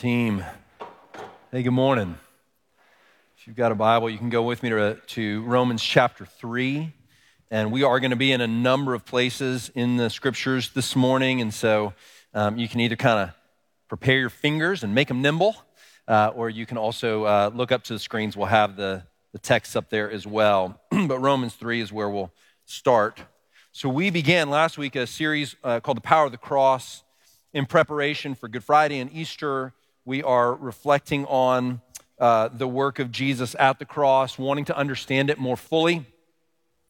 Team, hey, good morning. If you've got a Bible, you can go with me to, to Romans chapter 3. And we are going to be in a number of places in the scriptures this morning. And so um, you can either kind of prepare your fingers and make them nimble, uh, or you can also uh, look up to the screens. We'll have the, the text up there as well. but Romans 3 is where we'll start. So we began last week a series uh, called The Power of the Cross in preparation for Good Friday and Easter we are reflecting on uh, the work of Jesus at the cross, wanting to understand it more fully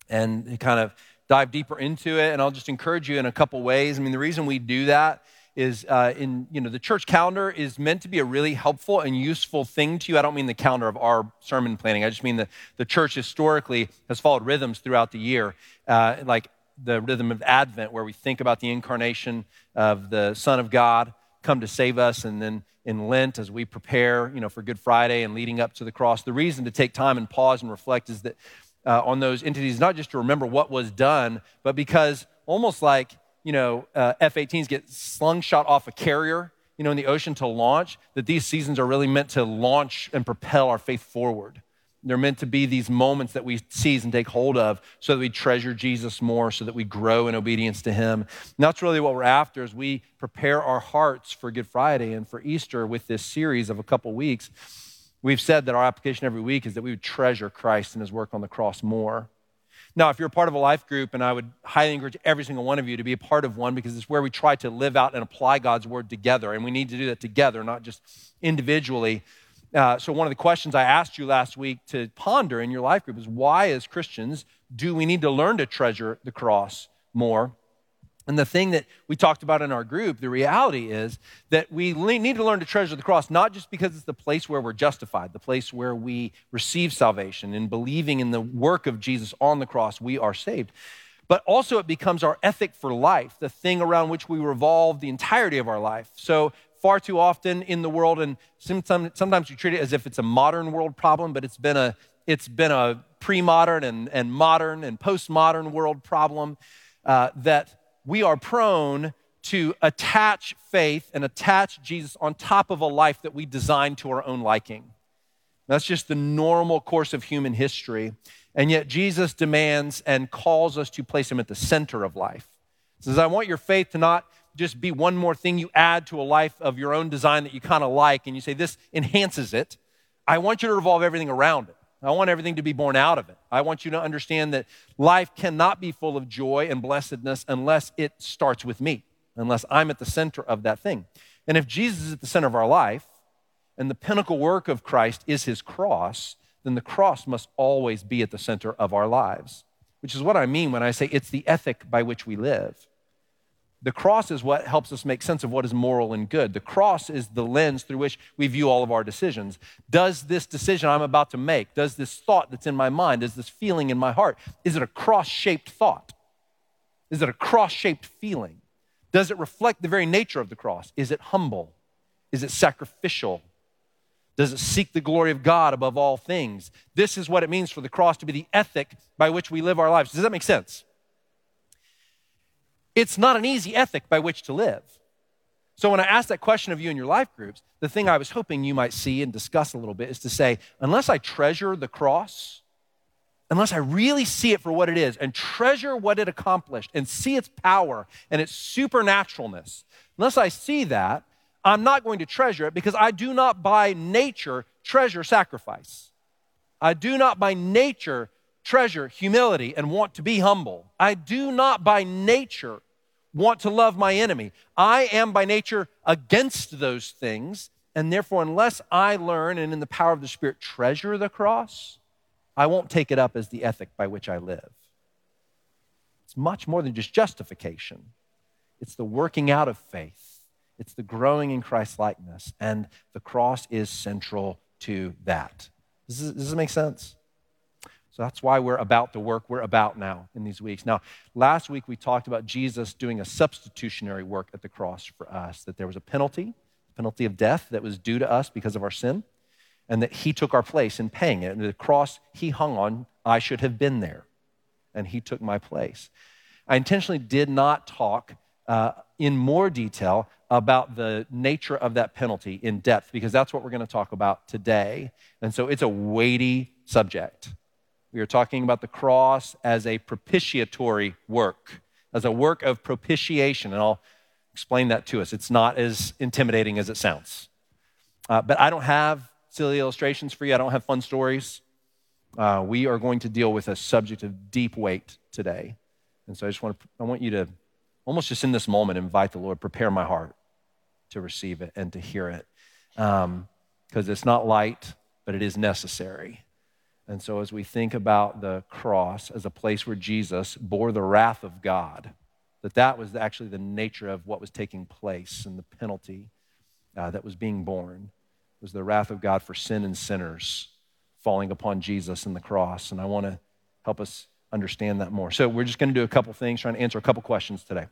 and kind of dive deeper into it. And I'll just encourage you in a couple ways. I mean, the reason we do that is uh, in you know the church calendar is meant to be a really helpful and useful thing to you i don't mean the calendar of our sermon planning i just mean that the church historically has followed rhythms throughout the year uh, like the rhythm of advent where we think about the incarnation of the son of god come to save us and then in Lent as we prepare, you know, for Good Friday and leading up to the cross. The reason to take time and pause and reflect is that uh, on those entities, not just to remember what was done, but because almost like, you know, uh, F 18s get slungshot off a carrier, you know, in the ocean to launch, that these seasons are really meant to launch and propel our faith forward. They're meant to be these moments that we seize and take hold of so that we treasure Jesus more, so that we grow in obedience to him. And that's really what we're after as we prepare our hearts for Good Friday and for Easter with this series of a couple weeks. We've said that our application every week is that we would treasure Christ and his work on the cross more. Now, if you're a part of a life group, and I would highly encourage every single one of you to be a part of one because it's where we try to live out and apply God's word together. And we need to do that together, not just individually. Uh, so, one of the questions I asked you last week to ponder in your life group is why, as Christians, do we need to learn to treasure the cross more? And the thing that we talked about in our group, the reality is that we need to learn to treasure the cross, not just because it's the place where we're justified, the place where we receive salvation. In believing in the work of Jesus on the cross, we are saved. But also, it becomes our ethic for life, the thing around which we revolve the entirety of our life. So, far too often in the world, and sometimes, we treat it as if it's a modern world problem, but it's been a, it's been a pre modern and, and modern and postmodern world problem uh, that we are prone to attach faith and attach Jesus on top of a life that we design to our own liking. That's just the normal course of human history. And yet, Jesus demands and calls us to place him at the center of life. He says, I want your faith to not just be one more thing you add to a life of your own design that you kind of like and you say, this enhances it. I want you to revolve everything around it. I want everything to be born out of it. I want you to understand that life cannot be full of joy and blessedness unless it starts with me, unless I'm at the center of that thing. And if Jesus is at the center of our life and the pinnacle work of Christ is his cross, then the cross must always be at the center of our lives, which is what I mean when I say it's the ethic by which we live. The cross is what helps us make sense of what is moral and good. The cross is the lens through which we view all of our decisions. Does this decision I'm about to make, does this thought that's in my mind, is this feeling in my heart, is it a cross shaped thought? Is it a cross shaped feeling? Does it reflect the very nature of the cross? Is it humble? Is it sacrificial? Does it seek the glory of God above all things? This is what it means for the cross to be the ethic by which we live our lives. Does that make sense? It's not an easy ethic by which to live. So, when I ask that question of you in your life groups, the thing I was hoping you might see and discuss a little bit is to say, unless I treasure the cross, unless I really see it for what it is and treasure what it accomplished and see its power and its supernaturalness, unless I see that, I'm not going to treasure it because I do not by nature treasure sacrifice. I do not by nature treasure humility and want to be humble. I do not by nature want to love my enemy. I am by nature against those things. And therefore, unless I learn and in the power of the Spirit treasure the cross, I won't take it up as the ethic by which I live. It's much more than just justification, it's the working out of faith, it's the growing in Christ likeness. And the cross is central to that. Does this, does this make sense? That's why we're about the work we're about now in these weeks. Now, last week we talked about Jesus doing a substitutionary work at the cross for us, that there was a penalty, penalty of death that was due to us because of our sin, and that he took our place in paying it. And the cross he hung on, I should have been there, and he took my place. I intentionally did not talk uh, in more detail about the nature of that penalty in depth because that's what we're going to talk about today. And so it's a weighty subject. We are talking about the cross as a propitiatory work, as a work of propitiation. And I'll explain that to us. It's not as intimidating as it sounds. Uh, but I don't have silly illustrations for you, I don't have fun stories. Uh, we are going to deal with a subject of deep weight today. And so I just want to, I want you to almost just in this moment invite the Lord, prepare my heart to receive it and to hear it. Because um, it's not light, but it is necessary. And so, as we think about the cross as a place where Jesus bore the wrath of God, that that was actually the nature of what was taking place and the penalty uh, that was being borne was the wrath of God for sin and sinners falling upon Jesus in the cross. And I want to help us understand that more. So, we're just going to do a couple things, trying to answer a couple questions today.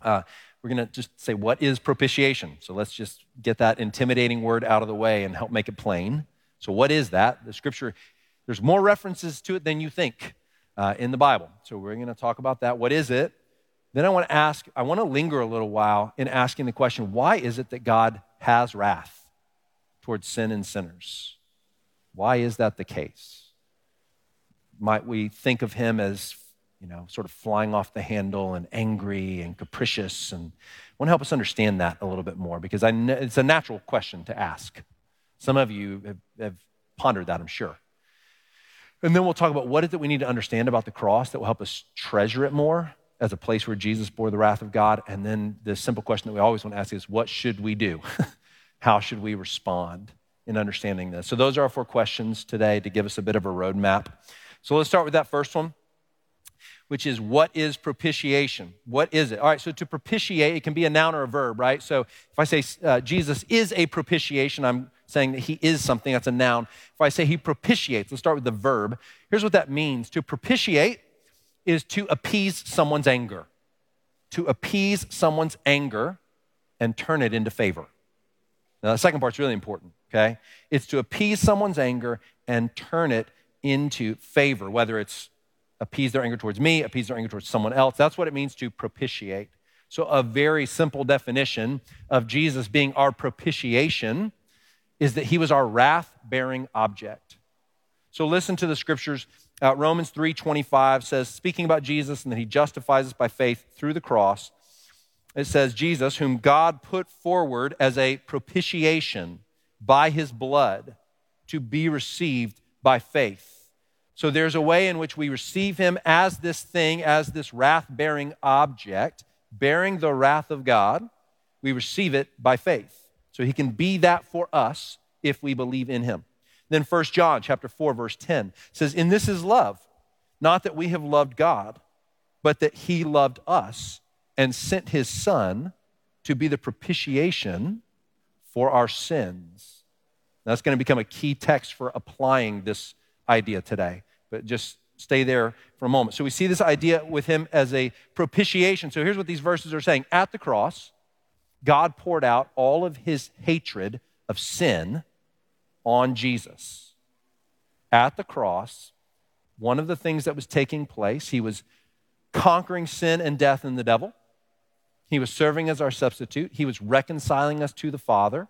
Uh, we're going to just say, what is propitiation? So let's just get that intimidating word out of the way and help make it plain. So, what is that? The scripture, there's more references to it than you think uh, in the Bible. So, we're going to talk about that. What is it? Then I want to ask, I want to linger a little while in asking the question why is it that God has wrath towards sin and sinners? Why is that the case? Might we think of him as you know, sort of flying off the handle and angry and capricious. And I want to help us understand that a little bit more because I know it's a natural question to ask. Some of you have, have pondered that, I'm sure. And then we'll talk about what is it we need to understand about the cross that will help us treasure it more as a place where Jesus bore the wrath of God. And then the simple question that we always want to ask is what should we do? How should we respond in understanding this? So, those are our four questions today to give us a bit of a roadmap. So, let's start with that first one which is what is propitiation? What is it? All right, so to propitiate, it can be a noun or a verb, right? So if I say uh, Jesus is a propitiation, I'm saying that he is something, that's a noun. If I say he propitiates, let's start with the verb. Here's what that means to propitiate is to appease someone's anger, to appease someone's anger and turn it into favor. Now, the second part's really important, okay? It's to appease someone's anger and turn it into favor, whether it's appease their anger towards me, appease their anger towards someone else. That's what it means to propitiate. So, a very simple definition of Jesus being our propitiation is that he was our wrath bearing object. So, listen to the scriptures. Uh, Romans 3:25 says, speaking about Jesus and that he justifies us by faith through the cross, it says, Jesus, whom God put forward as a propitiation by his blood to be received by faith. So there's a way in which we receive him as this thing, as this wrath bearing object, bearing the wrath of God. We receive it by faith. So he can be that for us if we believe in him. Then 1 John chapter 4 verse 10 says, "In this is love, not that we have loved God, but that he loved us and sent his son to be the propitiation for our sins." That's going to become a key text for applying this idea today but just stay there for a moment. So we see this idea with him as a propitiation. So here's what these verses are saying At the cross, God poured out all of his hatred of sin on Jesus. At the cross, one of the things that was taking place, he was conquering sin and death and the devil. He was serving as our substitute. He was reconciling us to the Father.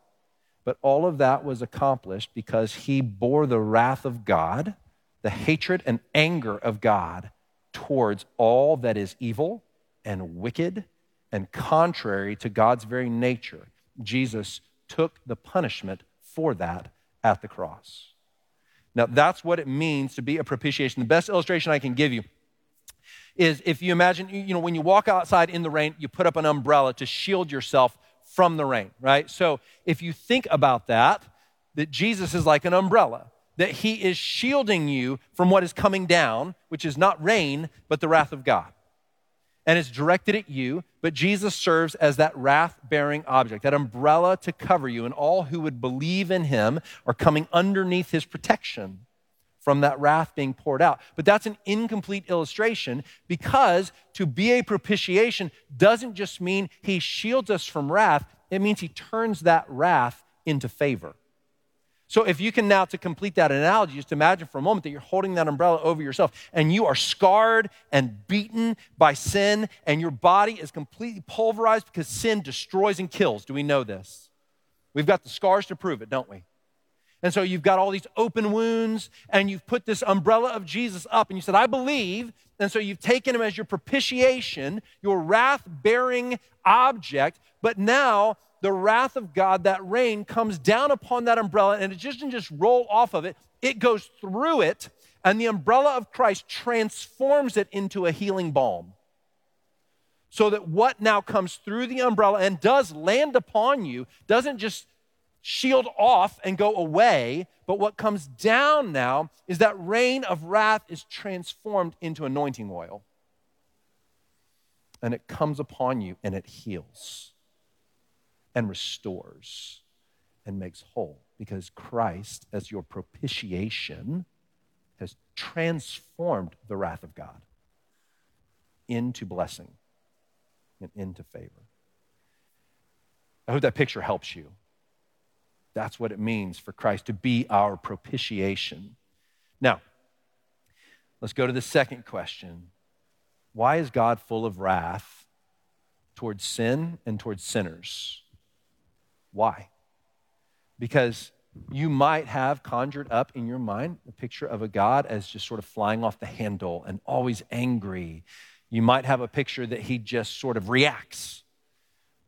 But all of that was accomplished because he bore the wrath of God the hatred and anger of God towards all that is evil and wicked and contrary to God's very nature. Jesus took the punishment for that at the cross. Now, that's what it means to be a propitiation. The best illustration I can give you is if you imagine, you know, when you walk outside in the rain, you put up an umbrella to shield yourself from the rain, right? So if you think about that, that Jesus is like an umbrella that he is shielding you from what is coming down, which is not rain, but the wrath of God. And it's directed at you, but Jesus serves as that wrath bearing object, that umbrella to cover you. And all who would believe in him are coming underneath his protection from that wrath being poured out. But that's an incomplete illustration because to be a propitiation doesn't just mean he shields us from wrath, it means he turns that wrath into favor. So, if you can now, to complete that analogy, just imagine for a moment that you're holding that umbrella over yourself and you are scarred and beaten by sin, and your body is completely pulverized because sin destroys and kills. Do we know this? We've got the scars to prove it, don't we? And so you've got all these open wounds, and you've put this umbrella of Jesus up, and you said, I believe. And so you've taken him as your propitiation, your wrath bearing object. But now the wrath of God, that rain, comes down upon that umbrella and it doesn't just roll off of it, it goes through it, and the umbrella of Christ transforms it into a healing balm. So that what now comes through the umbrella and does land upon you doesn't just shield off and go away, but what comes down now is that rain of wrath is transformed into anointing oil. And it comes upon you and it heals and restores and makes whole because Christ, as your propitiation, has transformed the wrath of God into blessing and into favor. I hope that picture helps you. That's what it means for Christ to be our propitiation. Now, let's go to the second question Why is God full of wrath towards sin and towards sinners? Why? Because you might have conjured up in your mind a picture of a God as just sort of flying off the handle and always angry. You might have a picture that he just sort of reacts.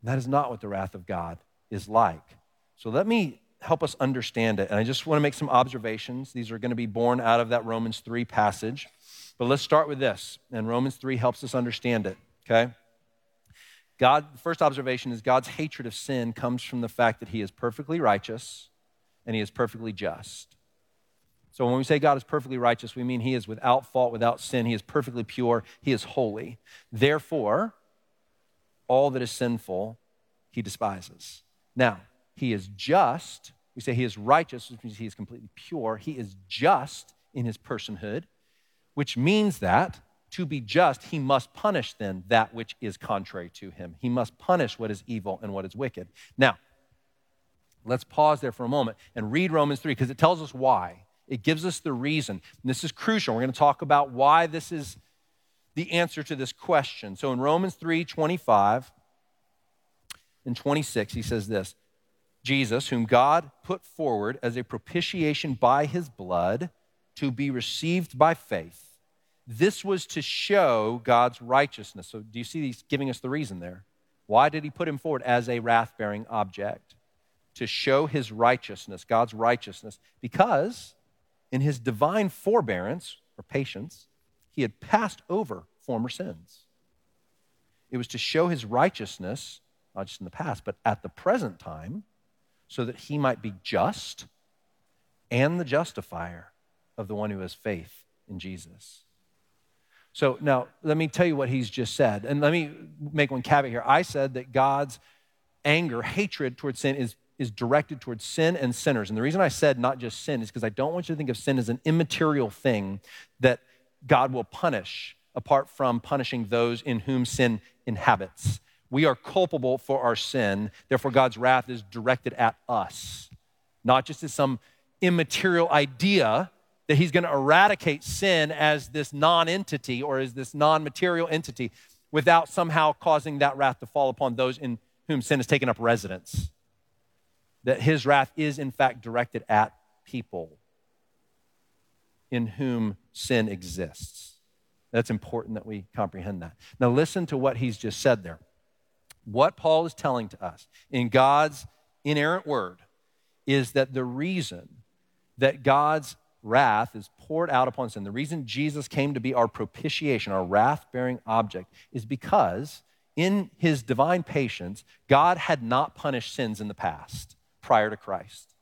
That is not what the wrath of God is like. So let me help us understand it. And I just want to make some observations. These are going to be born out of that Romans 3 passage. But let's start with this. And Romans 3 helps us understand it, okay? God, the first observation is God's hatred of sin comes from the fact that he is perfectly righteous and he is perfectly just. So when we say God is perfectly righteous, we mean he is without fault, without sin. He is perfectly pure. He is holy. Therefore, all that is sinful, he despises. Now, he is just. We say he is righteous, which means he is completely pure. He is just in his personhood, which means that to be just, he must punish then that which is contrary to him. He must punish what is evil and what is wicked. Now, let's pause there for a moment and read Romans 3 because it tells us why. It gives us the reason. And this is crucial. We're going to talk about why this is the answer to this question. So in Romans 3 25 and 26, he says this Jesus, whom God put forward as a propitiation by his blood to be received by faith this was to show God's righteousness. So, do you see he's giving us the reason there? Why did he put him forward as a wrath bearing object? To show his righteousness, God's righteousness, because in his divine forbearance or patience, he had passed over former sins. It was to show his righteousness, not just in the past, but at the present time, so that he might be just and the justifier of the one who has faith in Jesus. So now let me tell you what he's just said. And let me make one caveat here. I said that God's anger, hatred towards sin is, is directed towards sin and sinners. And the reason I said not just sin is because I don't want you to think of sin as an immaterial thing that God will punish apart from punishing those in whom sin inhabits. We are culpable for our sin, therefore, God's wrath is directed at us, not just as some immaterial idea that he's going to eradicate sin as this non entity or as this non material entity without somehow causing that wrath to fall upon those in whom sin has taken up residence. That his wrath is, in fact, directed at people in whom sin exists. That's important that we comprehend that. Now, listen to what he's just said there. What Paul is telling to us in God's inerrant word is that the reason that God's wrath is poured out upon sin. The reason Jesus came to be our propitiation, our wrath bearing object, is because in his divine patience, God had not punished sins in the past prior to Christ.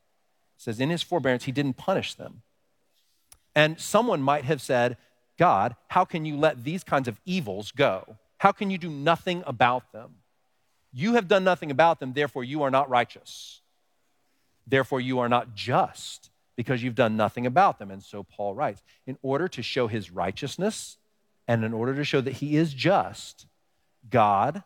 It says in his forbearance, he didn't punish them. And someone might have said, God, how can you let these kinds of evils go? How can you do nothing about them? You have done nothing about them, therefore you are not righteous. Therefore you are not just because you've done nothing about them. And so Paul writes in order to show his righteousness and in order to show that he is just, God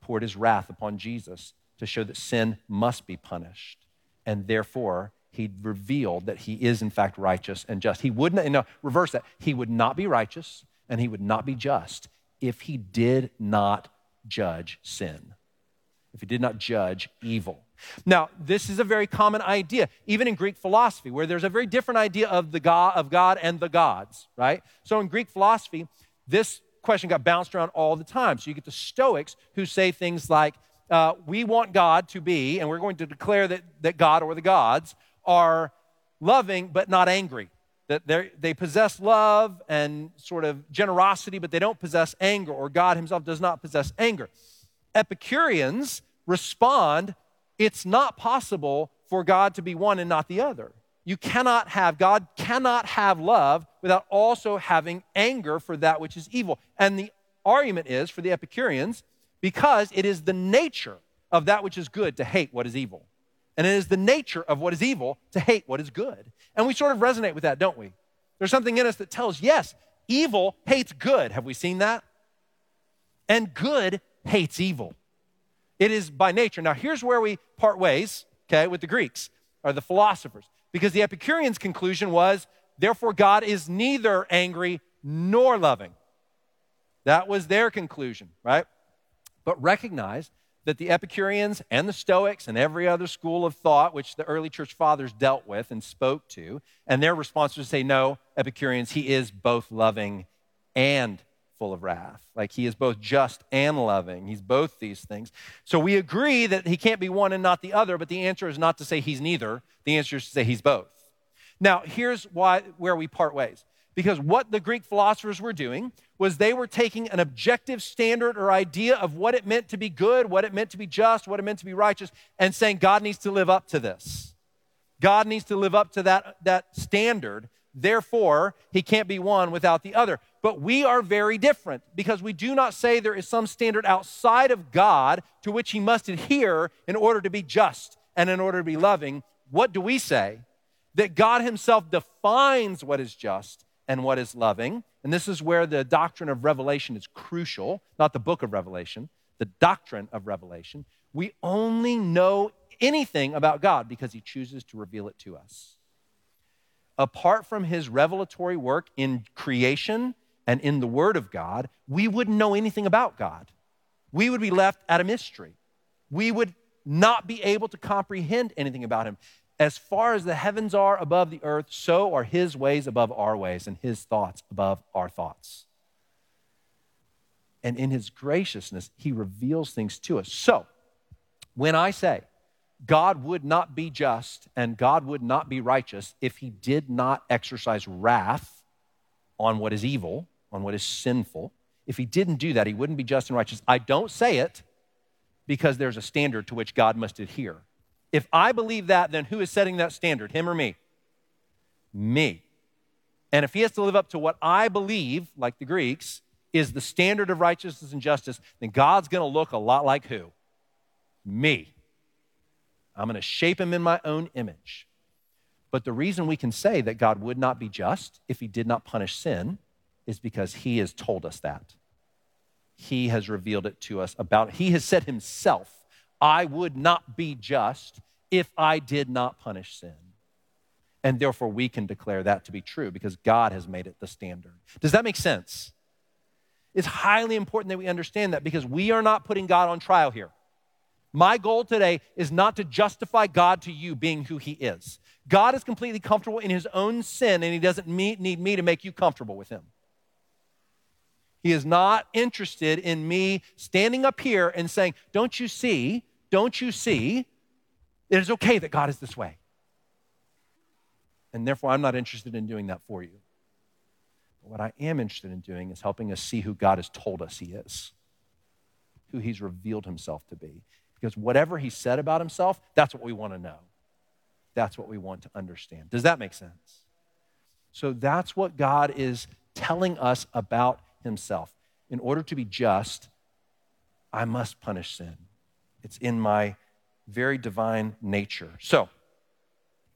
poured his wrath upon Jesus to show that sin must be punished. And therefore, he revealed that he is in fact righteous and just. He would not, no, reverse that. He would not be righteous and he would not be just if he did not judge sin, if he did not judge evil. Now, this is a very common idea, even in Greek philosophy, where there's a very different idea of the God of God and the gods, right? So in Greek philosophy, this question got bounced around all the time. So you get the Stoics who say things like, uh, we want God to be, and we're going to declare that, that God or the gods are loving but not angry. That they possess love and sort of generosity, but they don't possess anger, or God Himself does not possess anger. Epicureans respond it's not possible for God to be one and not the other. You cannot have, God cannot have love without also having anger for that which is evil. And the argument is for the Epicureans, because it is the nature of that which is good to hate what is evil. And it is the nature of what is evil to hate what is good. And we sort of resonate with that, don't we? There's something in us that tells, yes, evil hates good. Have we seen that? And good hates evil. It is by nature. Now, here's where we part ways, okay, with the Greeks or the philosophers, because the Epicureans' conclusion was, therefore, God is neither angry nor loving. That was their conclusion, right? But recognize that the Epicureans and the Stoics and every other school of thought which the early church fathers dealt with and spoke to, and their response was to say, no, Epicureans, he is both loving and full of wrath. Like he is both just and loving. He's both these things. So we agree that he can't be one and not the other, but the answer is not to say he's neither. The answer is to say he's both. Now, here's why where we part ways. Because what the Greek philosophers were doing was they were taking an objective standard or idea of what it meant to be good, what it meant to be just, what it meant to be righteous, and saying God needs to live up to this. God needs to live up to that, that standard. Therefore, he can't be one without the other. But we are very different because we do not say there is some standard outside of God to which he must adhere in order to be just and in order to be loving. What do we say? That God himself defines what is just and what is loving. And this is where the doctrine of revelation is crucial, not the book of Revelation, the doctrine of revelation. We only know anything about God because he chooses to reveal it to us. Apart from his revelatory work in creation and in the Word of God, we wouldn't know anything about God. We would be left at a mystery. We would not be able to comprehend anything about Him. As far as the heavens are above the earth, so are His ways above our ways, and His thoughts above our thoughts. And in His graciousness, He reveals things to us. So, when I say God would not be just and God would not be righteous if He did not exercise wrath on what is evil, on what is sinful. If he didn't do that, he wouldn't be just and righteous. I don't say it because there's a standard to which God must adhere. If I believe that, then who is setting that standard, him or me? Me. And if he has to live up to what I believe, like the Greeks, is the standard of righteousness and justice, then God's going to look a lot like who? Me. I'm going to shape him in my own image. But the reason we can say that God would not be just if he did not punish sin is because he has told us that. He has revealed it to us about he has said himself, I would not be just if I did not punish sin. And therefore we can declare that to be true because God has made it the standard. Does that make sense? It's highly important that we understand that because we are not putting God on trial here. My goal today is not to justify God to you being who he is. God is completely comfortable in his own sin and he doesn't need me to make you comfortable with him. He is not interested in me standing up here and saying, Don't you see? Don't you see? It is okay that God is this way. And therefore, I'm not interested in doing that for you. But what I am interested in doing is helping us see who God has told us He is, who He's revealed Himself to be. Because whatever He said about Himself, that's what we want to know. That's what we want to understand. Does that make sense? So that's what God is telling us about himself. In order to be just, I must punish sin. It's in my very divine nature. So,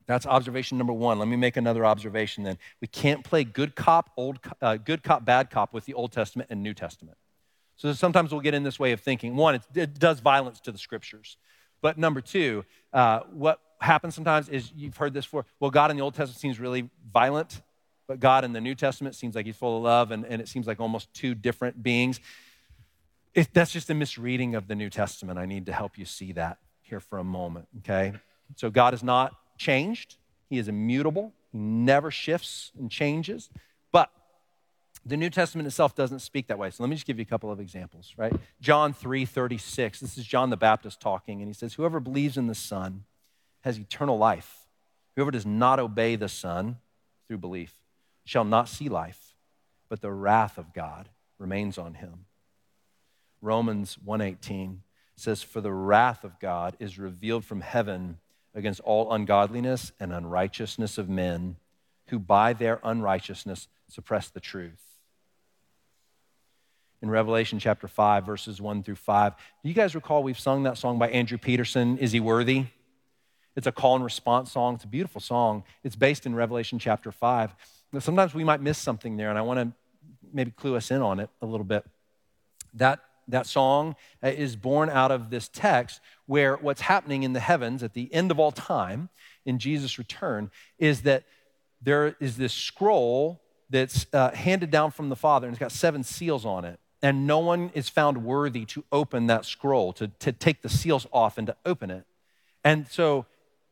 that's observation number one. Let me make another observation then. We can't play good cop, old, uh, good cop, bad cop with the Old Testament and New Testament. So sometimes we'll get in this way of thinking. One, it does violence to the scriptures. But number two, uh, what happens sometimes is you've heard this before. Well, God in the Old Testament seems really violent, but God in the New Testament seems like he's full of love, and, and it seems like almost two different beings. It, that's just a misreading of the New Testament. I need to help you see that here for a moment, okay? So God is not changed, He is immutable, He never shifts and changes. The New Testament itself doesn't speak that way. So let me just give you a couple of examples, right? John 3 36. This is John the Baptist talking, and he says, Whoever believes in the Son has eternal life. Whoever does not obey the Son through belief shall not see life, but the wrath of God remains on him. Romans 1:18 says for the wrath of God is revealed from heaven against all ungodliness and unrighteousness of men who by their unrighteousness suppress the truth. In Revelation chapter 5 verses 1 through 5, do you guys recall we've sung that song by Andrew Peterson, Is He Worthy? It's a call and response song. It's a beautiful song. It's based in Revelation chapter 5. sometimes we might miss something there, and I want to maybe clue us in on it a little bit. That, that song uh, is born out of this text where what's happening in the heavens at the end of all time in Jesus' return is that there is this scroll that's uh, handed down from the Father, and it's got seven seals on it. And no one is found worthy to open that scroll, to, to take the seals off and to open it. And so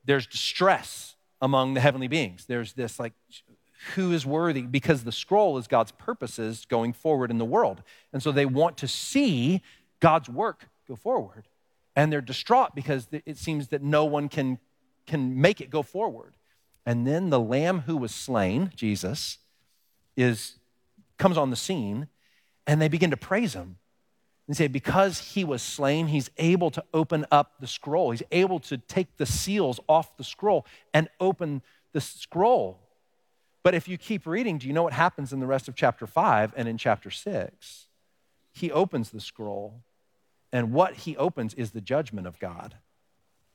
there's distress among the heavenly beings. There's this like, who is worthy? Because the scroll is God's purposes going forward in the world. And so they want to see God's work go forward. And they're distraught because it seems that no one can, can make it go forward. And then the lamb who was slain, Jesus, is, comes on the scene and they begin to praise him and say, because he was slain, he's able to open up the scroll. He's able to take the seals off the scroll and open the scroll. But if you keep reading, do you know what happens in the rest of chapter 5 and in chapter 6? He opens the scroll, and what he opens is the judgment of God,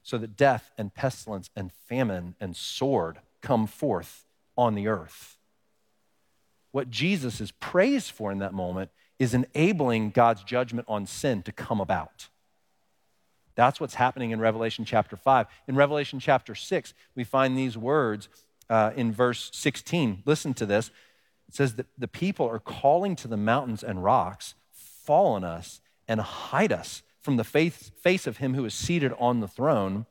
so that death and pestilence and famine and sword come forth on the earth. What Jesus is praised for in that moment is enabling God's judgment on sin to come about. That's what's happening in Revelation chapter 5. In Revelation chapter 6, we find these words uh, in verse 16. Listen to this. It says that the people are calling to the mountains and rocks, fall on us and hide us from the face, face of him who is seated on the throne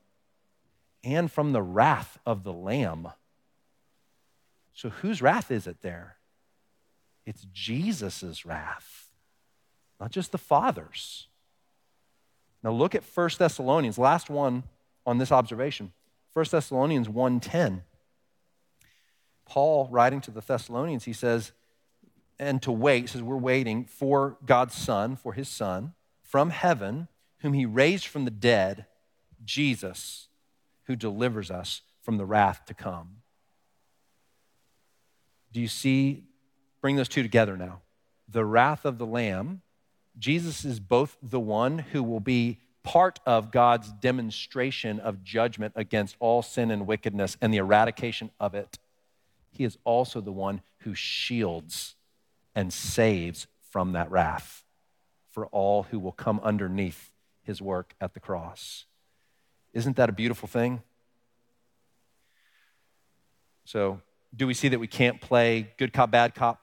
and from the wrath of the Lamb. So, whose wrath is it there? It's Jesus' wrath, not just the Father's. Now look at 1 Thessalonians, last one on this observation. 1 Thessalonians 1:10. Paul writing to the Thessalonians, he says, and to wait, says we're waiting for God's Son, for his Son, from heaven, whom he raised from the dead, Jesus, who delivers us from the wrath to come. Do you see bring those two together now. The wrath of the Lamb, Jesus is both the one who will be part of God's demonstration of judgment against all sin and wickedness and the eradication of it. He is also the one who shields and saves from that wrath for all who will come underneath his work at the cross. Isn't that a beautiful thing? So, do we see that we can't play good cop, bad cop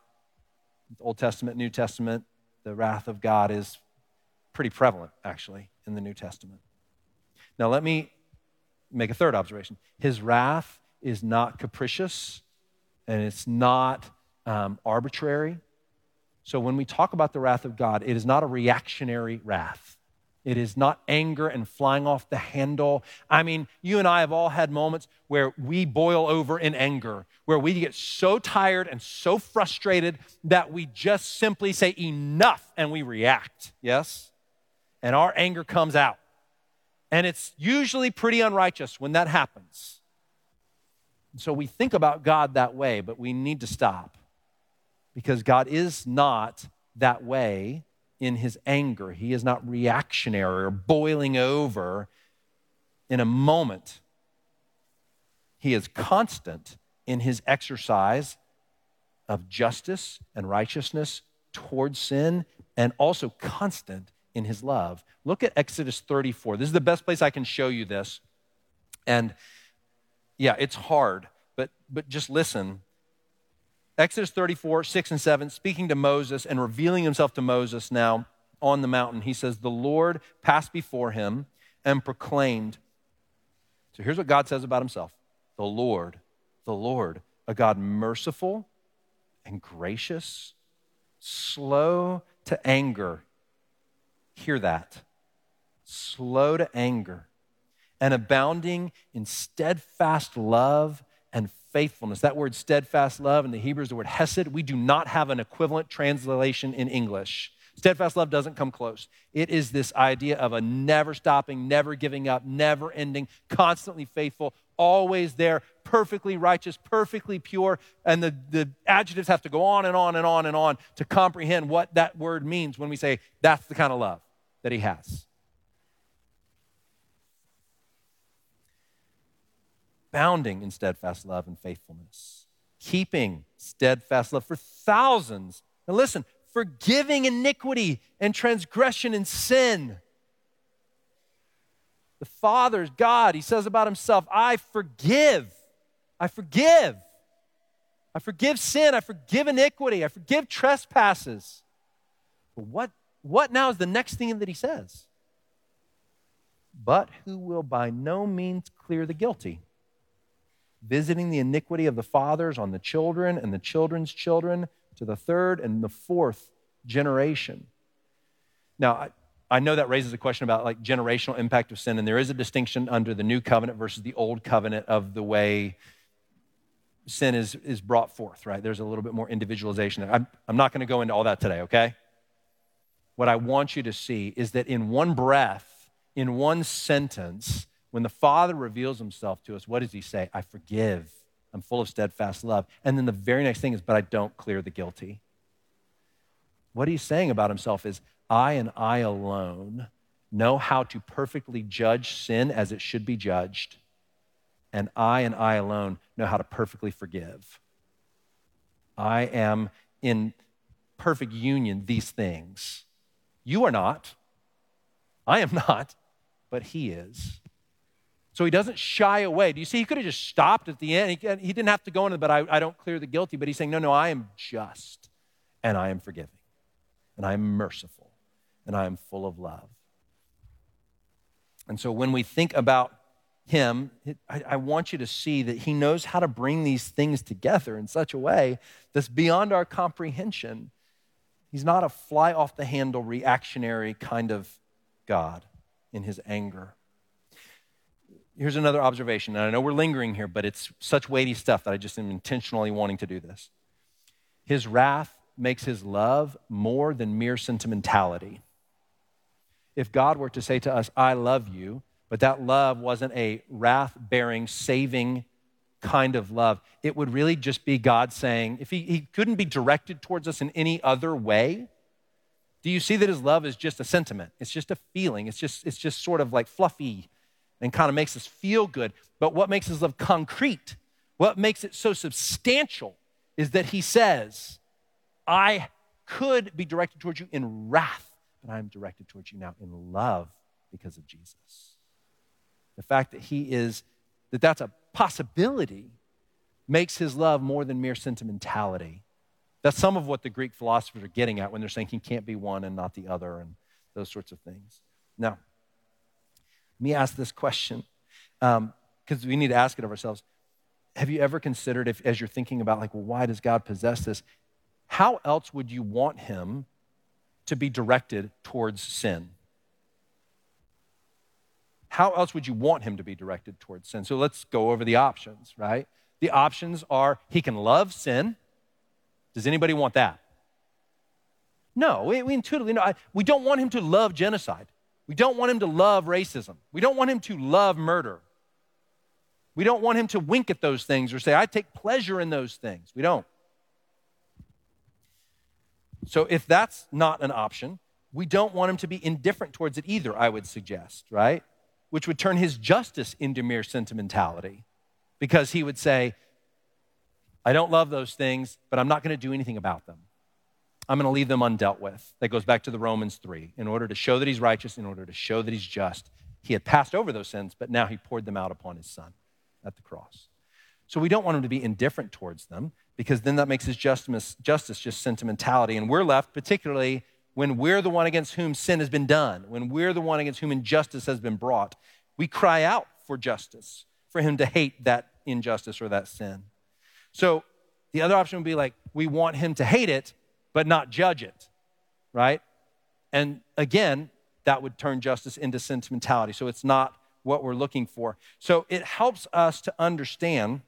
Old Testament, New Testament, the wrath of God is pretty prevalent, actually, in the New Testament. Now, let me make a third observation. His wrath is not capricious and it's not um, arbitrary. So, when we talk about the wrath of God, it is not a reactionary wrath. It is not anger and flying off the handle. I mean, you and I have all had moments where we boil over in anger, where we get so tired and so frustrated that we just simply say enough and we react. Yes? And our anger comes out. And it's usually pretty unrighteous when that happens. So we think about God that way, but we need to stop because God is not that way in his anger. He is not reactionary or boiling over in a moment. He is constant in his exercise of justice and righteousness towards sin, and also constant in his love. Look at Exodus 34. This is the best place I can show you this. And yeah, it's hard, but, but just listen. Exodus 34, 6 and 7, speaking to Moses and revealing himself to Moses now on the mountain, he says, The Lord passed before him and proclaimed. So here's what God says about himself The Lord, the Lord, a God merciful and gracious, slow to anger. Hear that. Slow to anger and abounding in steadfast love faithfulness. That word steadfast love in the Hebrew is the word hesed. We do not have an equivalent translation in English. Steadfast love doesn't come close. It is this idea of a never stopping, never giving up, never ending, constantly faithful, always there, perfectly righteous, perfectly pure. And the, the adjectives have to go on and on and on and on to comprehend what that word means when we say that's the kind of love that he has. Bounding in steadfast love and faithfulness, keeping steadfast love for thousands. And listen, forgiving iniquity and transgression and sin. The Father's God, he says about himself, I forgive. I forgive. I forgive sin. I forgive iniquity. I forgive trespasses. But what, what now is the next thing that he says? But who will by no means clear the guilty, visiting the iniquity of the fathers on the children and the children's children to the third and the fourth generation. Now, I, I know that raises a question about like generational impact of sin, and there is a distinction under the new covenant versus the old covenant of the way sin is, is brought forth, right? There's a little bit more individualization. I'm, I'm not going to go into all that today, okay? What I want you to see is that in one breath, in one sentence, when the Father reveals himself to us, what does he say? I forgive. I'm full of steadfast love. And then the very next thing is, but I don't clear the guilty. What he's saying about himself is, I and I alone know how to perfectly judge sin as it should be judged. And I and I alone know how to perfectly forgive. I am in perfect union these things. You are not. I am not, but he is. So he doesn't shy away. Do you see? He could have just stopped at the end. He, he didn't have to go into, the, but I, I don't clear the guilty. But he's saying, no, no, I am just and I am forgiving and I am merciful and I am full of love. And so when we think about him, I, I, want you to see that he knows how to bring these things together in such a way that's beyond our comprehension. He's not a fly off the handle reactionary kind of God in his anger here's another observation. And I know we're lingering here, but it's such weighty stuff that I just am intentionally wanting to do this. His wrath makes his love more than mere sentimentality. If God were to say to us, I love you, but that love wasn't a wrath bearing, saving kind of love, it would really just be God saying, if he, he couldn't be directed towards us in any other way, do you see that his love is just a sentiment? It's just a feeling. It's just, it's just sort of like fluffy and kind of makes us feel good. But what makes his love concrete, what makes it so substantial, is that he says, I could be directed towards you in wrath, but I am directed towards you now in love because of Jesus. The fact that he is, that that's a possibility, makes his love more than mere sentimentality. That's some of what the Greek philosophers are getting at when they're saying he can't be one and not the other and those sorts of things. Now, me ask this question because um, we need to ask it of ourselves. Have you ever considered, if, as you're thinking about, like, well, why does God possess this? How else would you want Him to be directed towards sin? How else would you want Him to be directed towards sin? So let's go over the options, right? The options are He can love sin. Does anybody want that? No, we, we intuitively know. I, we don't want Him to love genocide. We don't want him to love racism. We don't want him to love murder. We don't want him to wink at those things or say, I take pleasure in those things. We don't. So, if that's not an option, we don't want him to be indifferent towards it either, I would suggest, right? Which would turn his justice into mere sentimentality because he would say, I don't love those things, but I'm not going to do anything about them. I'm going to leave them undealt with. That goes back to the Romans 3. In order to show that he's righteous, in order to show that he's just, he had passed over those sins, but now he poured them out upon his son. at the cross. So we don't want him to be indifferent towards them because then that makes his justice, justice just sentimentality. And we're left, particularly when we're the one against whom sin has been done, when we're the one against whom injustice has been brought, we cry out for justice, for him to hate that injustice or that sin. So the other option would be like, we want him to hate it, but not judge it, right? And again, that would turn justice into sentimentality. So it's not what we're looking for. So it helps us to understand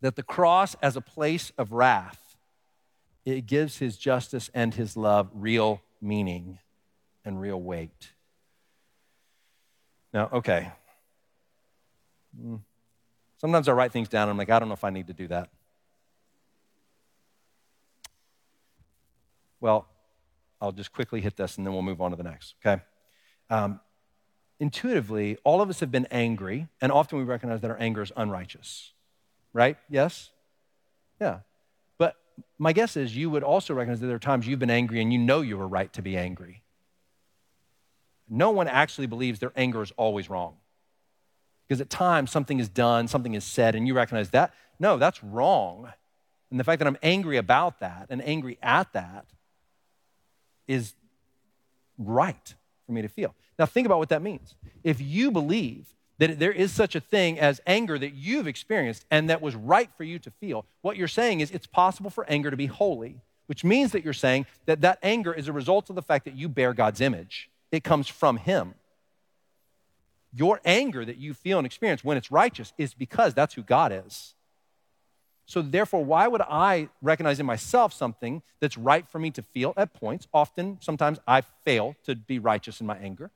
that the cross as a place of wrath, it gives his justice and his love real meaning and real weight. Now, okay. Hmm. Sometimes I write things down and I'm like, I don't know if I need to do that. Well, I'll just quickly hit this and then we'll move on to the next, okay? Um, intuitively, all of us have been angry, and often we recognize that our anger is unrighteous, right? Yes? Yeah. But my guess is you would also recognize that there are times you've been angry and you know you were right to be angry. No one actually believes their anger is always wrong. Because at times something is done, something is said, and you recognize that. No, that's wrong. And the fact that I'm angry about that and angry at that is right for me to feel. Now, think about what that means. If you believe that there is such a thing as anger that you've experienced and that was right for you to feel, what you're saying is it's possible for anger to be holy, which means that you're saying that that anger is a result of the fact that you bear God's image. It comes from Him. Your anger that you feel and experience when it's righteous is because that's who God is. So, therefore, why would I recognize in myself something that's right for me to feel at points? Often, sometimes I fail to be righteous in my anger.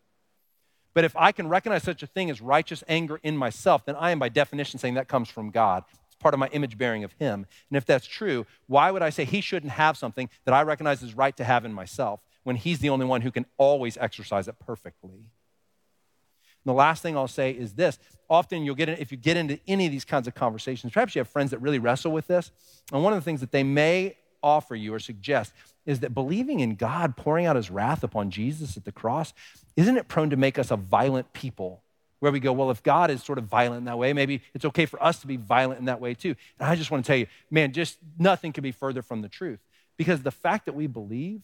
But if I can recognize such a thing as righteous anger in myself, then I am by definition saying that comes from God. It's part of my image bearing of Him. And if that's true, why would I say He shouldn't have something that I recognize is right to have in myself when He's the only one who can always exercise it perfectly? And the last thing I'll say is this. Often you'll get in, if you get into any of these kinds of conversations, perhaps you have friends that really wrestle with this. And one of the things that they may offer you or suggest is that believing in God pouring out his wrath upon Jesus at the cross, isn't it prone to make us a violent people? Where we go, well, if God is sort of violent in that way, maybe it's okay for us to be violent in that way too. And I just want to tell you, man, just nothing could be further from the truth. Because the fact that we believe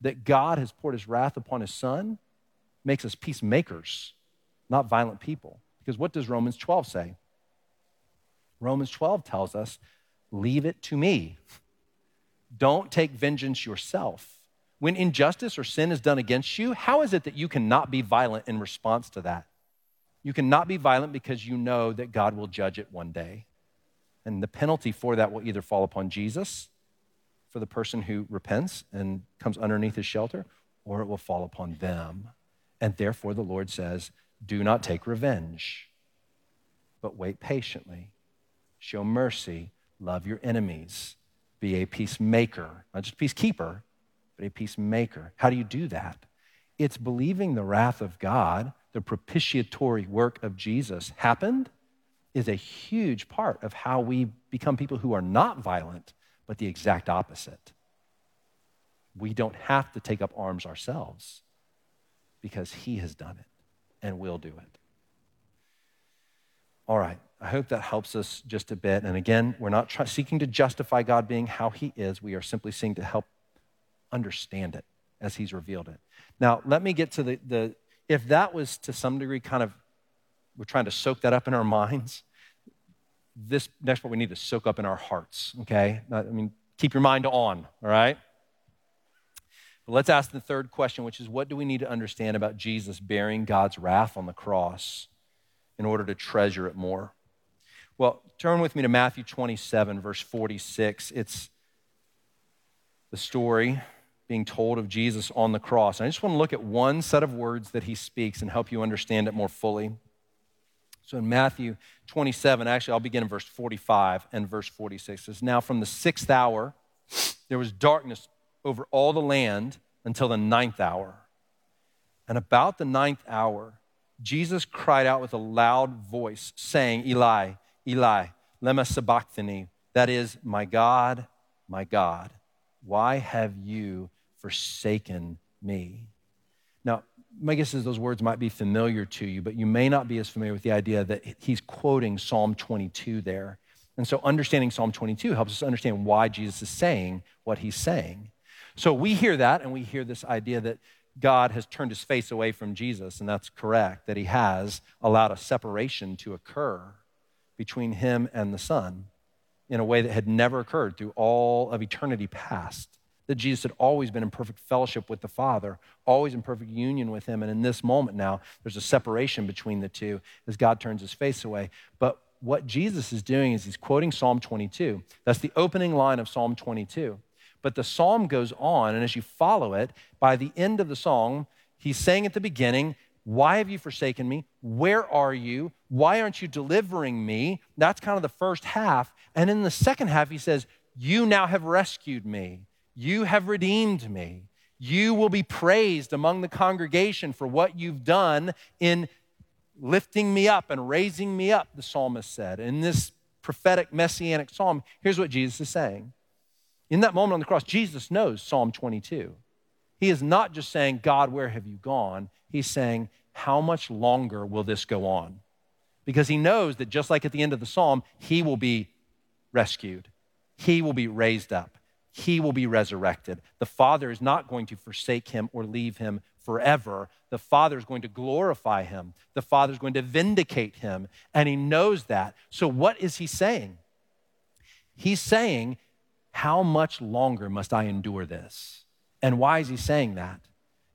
that God has poured his wrath upon his son makes us peacemakers not violent people. Because what does Romans 12 say? Romans 12 tells us, leave it to me. Don't take vengeance yourself. When injustice or sin is done against you, how is it that you cannot be violent in response to that? You cannot be violent because you know that God will judge it one day. And the penalty for that will either fall upon Jesus for the person who repents and comes underneath his shelter, or it will fall upon them. And therefore, the Lord says, do not take revenge, but wait patiently. Show mercy. Love your enemies. Be a peacemaker, not just peacekeeper, but a peacemaker. How do you do that? It's believing the wrath of God, the propitiatory work of Jesus happened, is a huge part of how we become people who are not violent, but the exact opposite. We don't have to take up arms ourselves because He has done it and will do it. All right, I hope that helps us just a bit. And again, we're not try- seeking to justify God being how He is, we are simply seeking to help understand it as He's revealed it. Now, let me get to the, the if that was to some degree kind of, we're trying to soak that up in our minds, this next part we need to soak up in our hearts, okay? I mean, keep your mind on, all right? But let's ask the third question, which is what do we need to understand about Jesus bearing God's wrath on the cross in order to treasure it more? Well, turn with me to Matthew 27, verse 46. It's the story being told of Jesus on the cross. And I just want to look at one set of words that he speaks and help you understand it more fully. So in Matthew 27, actually, I'll begin in verse 45 and verse 46. It says, Now from the sixth hour, there was darkness over all the land until the ninth hour. And about the ninth hour, Jesus cried out with a loud voice, saying, Eli, Eli, lema sabachthani, that is, my God, my God, why have you forsaken me? Now, my guess is those words might be familiar to you, but you may not be as familiar with the idea that he's quoting Psalm 22 there. And so understanding Psalm 22 helps us understand why Jesus is saying what he's saying. So we hear that and we hear this idea that God has turned his face away from Jesus, and that's correct, that he has allowed a separation to occur between him and the Son in a way that had never occurred through all of eternity past that Jesus had always been in perfect fellowship with the Father, always in perfect union with Him. And in this moment now, there's a separation between the two as God turns His face away. But what Jesus is doing is He's quoting Psalm 22. That's the opening line of Psalm 22. But the psalm goes on, and as you follow it, by the end of the song, He's saying at the beginning, why have you forsaken me? Where are you? Why aren't you delivering me? That's kind of the first half. And in the second half, he says, You now have rescued me. You have redeemed me. You will be praised among the congregation for what you've done in lifting me up and raising me up, the psalmist said. In this prophetic messianic psalm, here's what Jesus is saying. In that moment on the cross, Jesus knows Psalm 22. He is not just saying, God, where have you gone? He's saying, How much longer will this go on? Because he knows that just like at the end of the psalm, he will be rescued, he will be raised up he will be resurrected. The Father is not going to forsake him or leave him forever. The Father is going to glorify him. The Father is going to vindicate him, and he knows that. So, what is he saying? He's saying, How much longer must I endure this? And why is he saying that?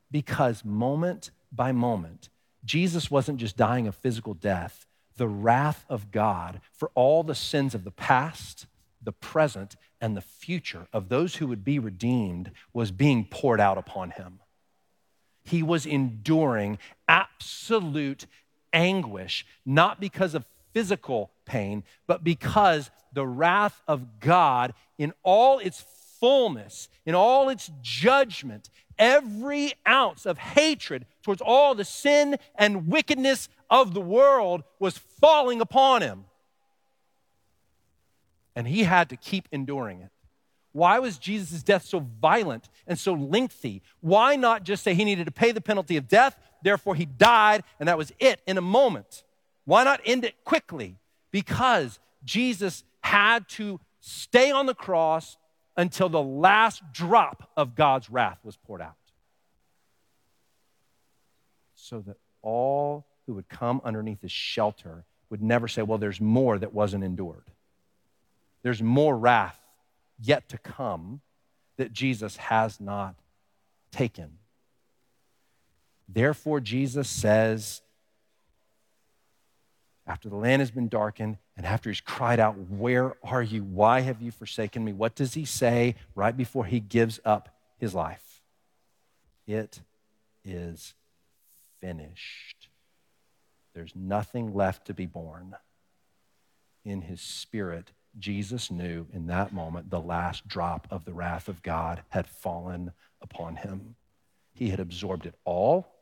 Because moment by moment, Jesus wasn't just dying a physical death, the wrath of God for all the sins of the past, the present, and the future of those who would be redeemed was being poured out upon him. He was enduring absolute anguish, not because of physical pain, but because the wrath of God in all its fullness, in all its judgment, every ounce of hatred towards all the sin and wickedness of the world was falling upon him and he had to keep enduring it. Why was Jesus' death so violent and so lengthy? Why not just say he needed to pay the penalty of death, therefore he died, and that was it in a moment? Why not end it quickly? Because Jesus had to stay on the cross until the last drop of God's wrath was poured out. So that all who would come underneath his shelter would never say, well, there's more that wasn't endured. There's more wrath yet to come that Jesus has not taken. Therefore, Jesus says, after the land has been darkened and after he's cried out, Where are you? Why have you forsaken me? What does he say right before he gives up his life? It is finished. There's nothing left to be borne. In his spirit, Jesus knew in that moment the last drop of the wrath of God had fallen upon him. He had absorbed it all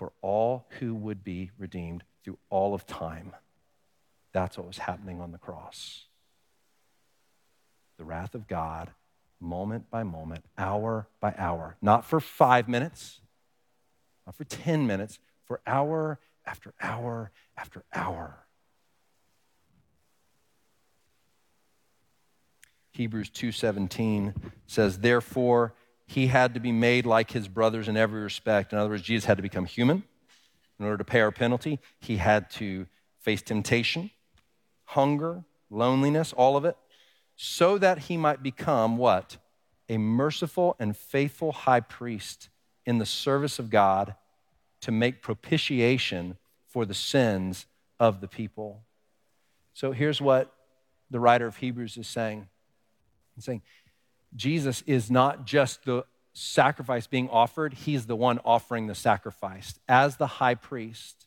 for all who would be redeemed through all of time. That's what was happening on the cross. The wrath of God, moment by moment, hour by hour, not for five minutes, not for 10 minutes, for hour after hour after hour Hebrews 2:17 says therefore he had to be made like his brothers in every respect. In other words, Jesus had to become human in order to pay our penalty. He had to face temptation, hunger, loneliness, all of it, so that he might become what? A merciful and faithful high priest in the service of God to make propitiation for the sins of the people. So here's what the writer of Hebrews is saying and saying, Jesus is not just the sacrifice being offered, he's the one offering the sacrifice. As the high priest,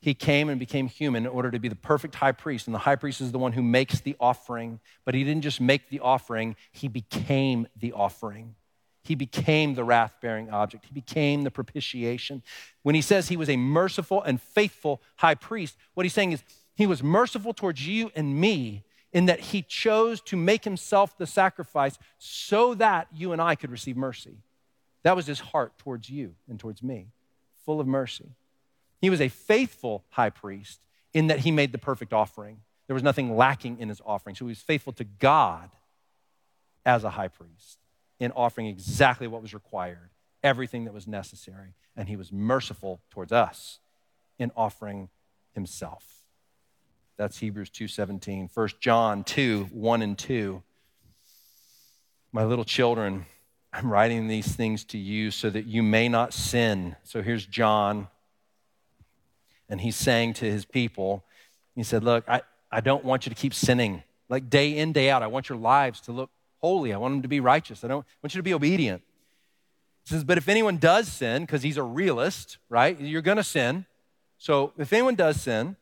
he came and became human in order to be the perfect high priest. And the high priest is the one who makes the offering. But he didn't just make the offering, he became the offering. He became the wrath bearing object. He became the propitiation. When he says he was a merciful and faithful high priest, what he's saying is he was merciful towards you and me in that he chose to make himself the sacrifice so that you and I could receive mercy. That was his heart towards you and towards me, full of mercy. He was a faithful high priest in that he made the perfect offering. There was nothing lacking in his offering. So he was faithful to God as a high priest in offering exactly what was required, everything that was necessary. And he was merciful towards us in offering himself. That's Hebrews 2:17. 1 John 2, 1 and 2. My little children, I'm writing these things to you so that you may not sin. So here's John, and he's saying to his people, he said, Look, I, I don't want you to keep sinning. Like day in, day out, I want your lives to look holy. I want them to be righteous. I don't want you to be obedient. He says, But if anyone does sin, because he's a realist, right? You're going to sin. So if anyone does sin,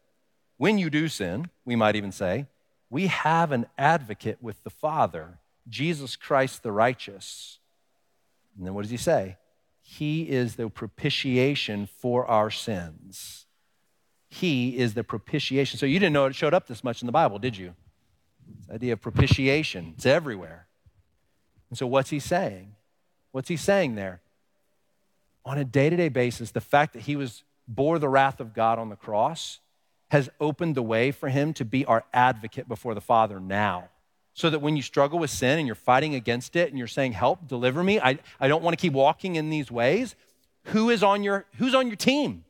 when you do sin, we might even say, we have an advocate with the Father, Jesus Christ the righteous. And then what does he say? He is the propitiation for our sins. He is the propitiation. So you didn't know it showed up this much in the Bible, did you? This idea of propitiation, it's everywhere. And so what's he saying? What's he saying there? On a day to day basis, the fact that he was bore the wrath of God on the cross has opened the way for him to be our advocate before the Father now so that when you struggle with sin and you're fighting against it and you're saying, Help, deliver me, I, I don't want to keep walking in these ways, who is on your, who's on your team?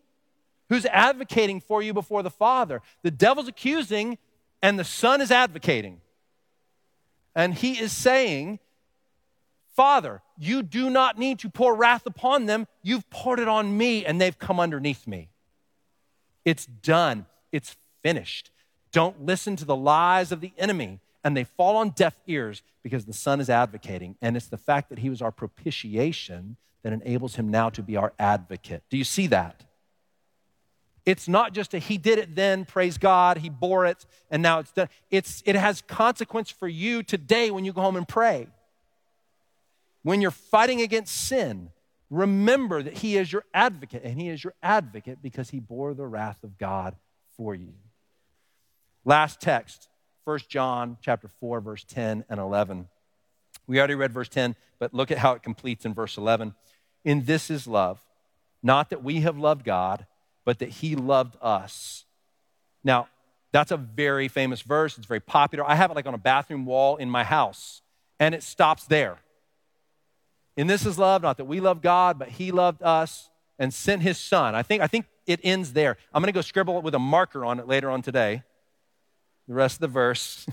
Who's advocating for you before the Father? The devil's accusing, and the Son is advocating. And he is saying, Father, you do not need to pour wrath upon them. You've poured it on me, and they've come underneath me. It's done, it's finished. Don't listen to the lies of the enemy and they fall on deaf ears because the Son is advocating. And it's the fact that He was our propitiation that enables Him now to be our advocate. Do you see that? It's not just a He did it then, praise God, He bore it, and now it's done. It's, it has consequence for you today when you go home and pray. When you're fighting against sin, remember that He is your advocate, and He is your advocate because He bore the wrath of God for you. Last text, 1 John chapter 4 verse 10 and 11. We already read verse 10, but look at how it completes in verse 11. In this is love, not that we have loved God, but that he loved us. Now, that's a very famous verse. It's very popular. I have it like on a bathroom wall in my house, and it stops there. In this is love, not that we love God, but he loved us and sent his son. I think, I think it ends there. I'm going to go scribble it with a marker on it later on today the rest of the verse.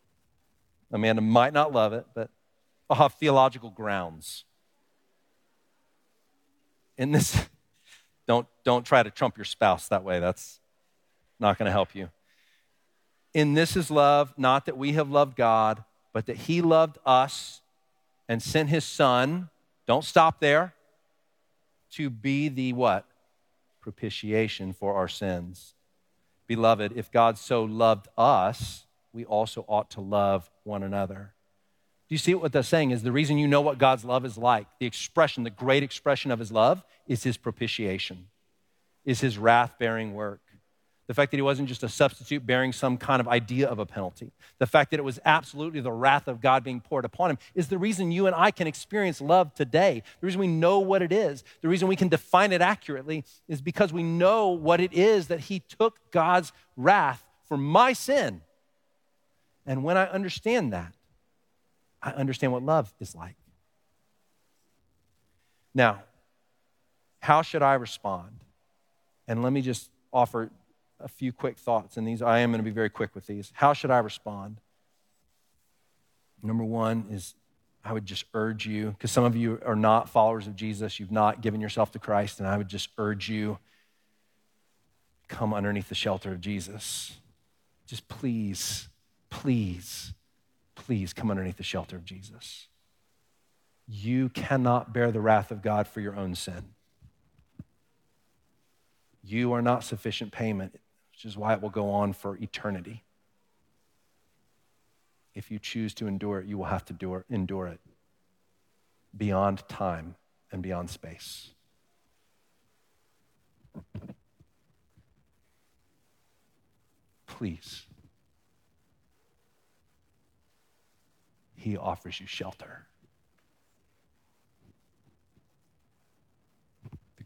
Amanda might not love it, but I'll have theological grounds. In this, don't, don't try to trump your spouse that way. That's not going to help you. In this is love, not that we have loved God, but that He loved us and sent His Son. Don't stop there. To be the what? Propitiation for our sins. Beloved, if God so loved us, we also ought to love one another. Do you see what that's saying? Is the reason you know what God's love is like, the expression, the great expression of his love, is his propitiation, is his wrath bearing work. The fact that he wasn't just a substitute bearing some kind of idea of a penalty. The fact that it was absolutely the wrath of God being poured upon him is the reason you and I can experience love today. The reason we know what it is, the reason we can define it accurately is because we know what it is that he took God's wrath for my sin. And when I understand that, I understand what love is like. Now, how should I respond? And let me just offer a few quick thoughts, and these I am going to be very quick with these. How should I respond? Number one is I would just urge you, because some of you are not followers of Jesus, you've not given yourself to Christ, and I would just urge you come underneath the shelter of Jesus. Just please, please, please come underneath the shelter of Jesus. You cannot bear the wrath of God for your own sin. You are not sufficient payment which is why it will go on for eternity. If you choose to endure it, you will have to endure, endure it beyond time and beyond space. Please. He offers you shelter.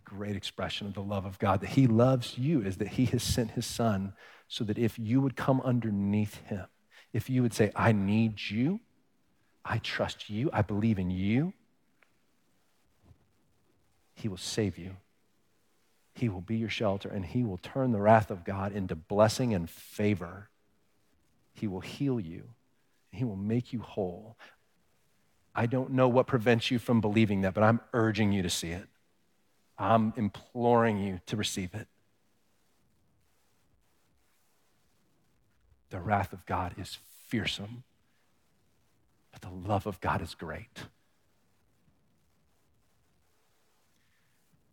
Great expression of the love of God that He loves you is that He has sent His Son so that if you would come underneath Him, if you would say, I need you, I trust you, I believe in you, He will save you. He will be your shelter and He will turn the wrath of God into blessing and favor. He will heal you. He will make you whole. I don't know what prevents you from believing that, but I'm urging you to see it. I'm imploring you to receive it. The wrath of God is fearsome, but the love of God is great.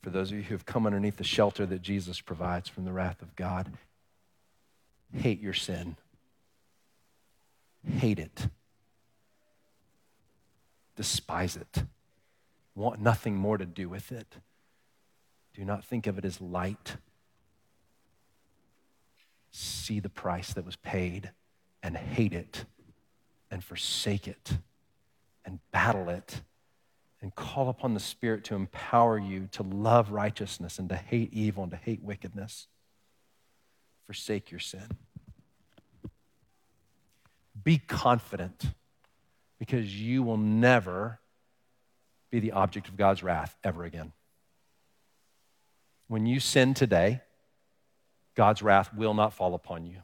For those of you who have come underneath the shelter that Jesus provides from the wrath of God, hate your sin. Hate it. Despise it. Want nothing more to do with it. Do not think of it as light. See the price that was paid and hate it and forsake it and battle it and call upon the Spirit to empower you to love righteousness and to hate evil and to hate wickedness. Forsake your sin. Be confident because you will never be the object of God's wrath ever again. When you sin today, God's wrath will not fall upon you.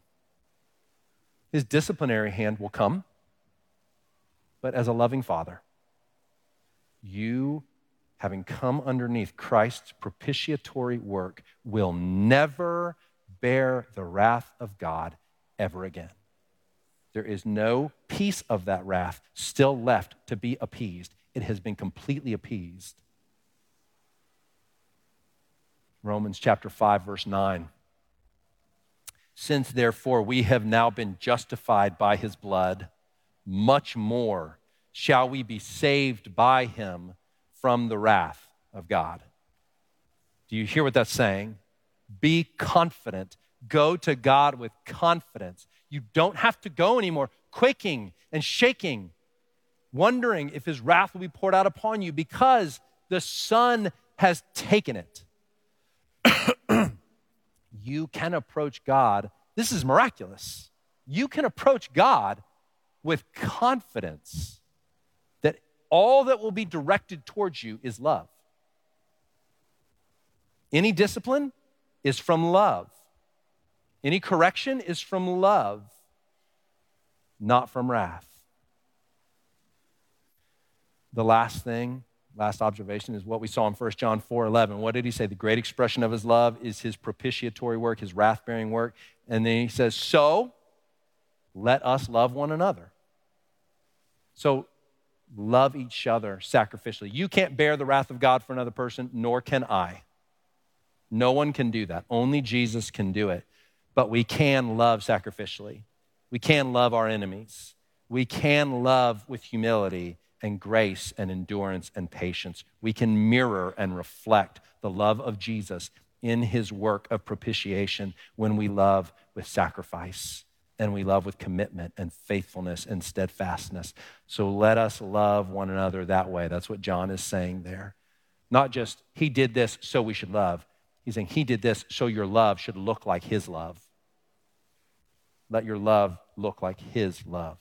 His disciplinary hand will come, but as a loving father, you, having come underneath Christ's propitiatory work, will never bear the wrath of God ever again. There is no piece of that wrath still left to be appeased. It has been completely appeased. Romans chapter 5, verse 9. Since therefore we have now been justified by his blood, much more shall we be saved by him from the wrath of God. Do you hear what that's saying? Be confident. Go to God with confidence. You don't have to go anymore quaking and shaking, wondering if his wrath will be poured out upon you because the Son has taken it. you can approach God. This is miraculous. You can approach God with confidence that all that will be directed towards you is love. Any discipline is from love. Any correction is from love, not from wrath. The last thing, last observation is what we saw in 1 John 4 11. What did he say? The great expression of his love is his propitiatory work, his wrath bearing work. And then he says, So let us love one another. So love each other sacrificially. You can't bear the wrath of God for another person, nor can I. No one can do that. Only Jesus can do it but we can love sacrificially. We can love our enemies. We can love with humility and grace and endurance and patience. We can mirror and reflect the love of Jesus in his work of propitiation when we love with sacrifice and we love with commitment and faithfulness and steadfastness. So let us love one another that way. That's what John is saying there. Not just, he did this, so we should love. He's saying, he did this, so your love should look like his love. Let your love look like His love.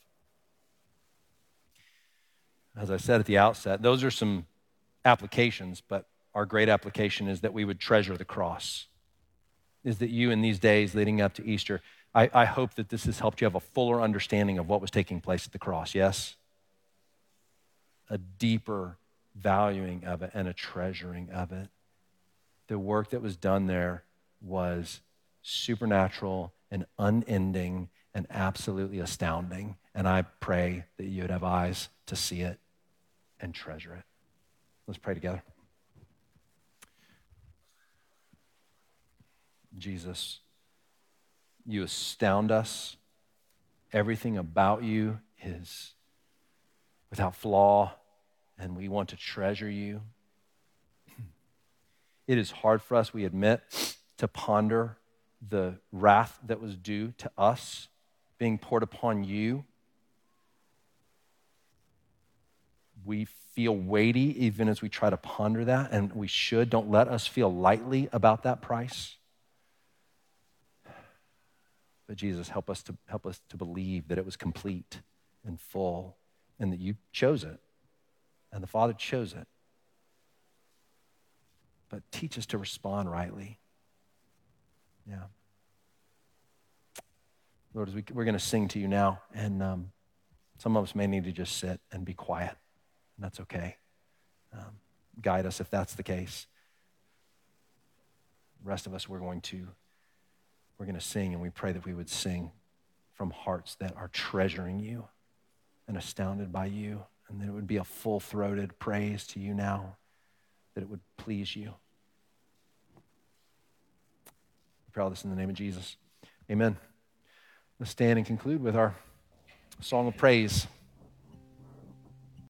As I said at the outset, those are some applications, but our great application is that we would treasure the cross. Is that you in these days leading up to Easter, I, I hope that this has helped you have a fuller understanding of what was taking place at the cross, yes? A deeper valuing of it and a treasuring of it. The work that was done there was supernatural and unending and absolutely astounding. And I pray that you would have eyes to see it and treasure it. Let's pray together. Jesus, you astound us. Everything about you is without flaw, and we want to treasure you. It is hard for us, we admit, to ponder the wrath that was due to us being poured upon you, we feel weighty even as we try to ponder that, and we should. Don't let us feel lightly about that price. But Jesus, help us to help us to believe that it was complete and full and that you chose it and the Father chose it. But teach us to respond rightly. Yeah. Lord, as we, we're going to sing to you now, and um, some of us may need to just sit and be quiet, and that's okay. Um, guide us if that's the case. The rest of us, we're going to we're going to sing, and we pray that we would sing from hearts that are treasuring you and astounded by you, and that it would be a full throated praise to you now, that it would please you. We pray all this in the name of Jesus. Amen. Let's stand and conclude with our song of praise.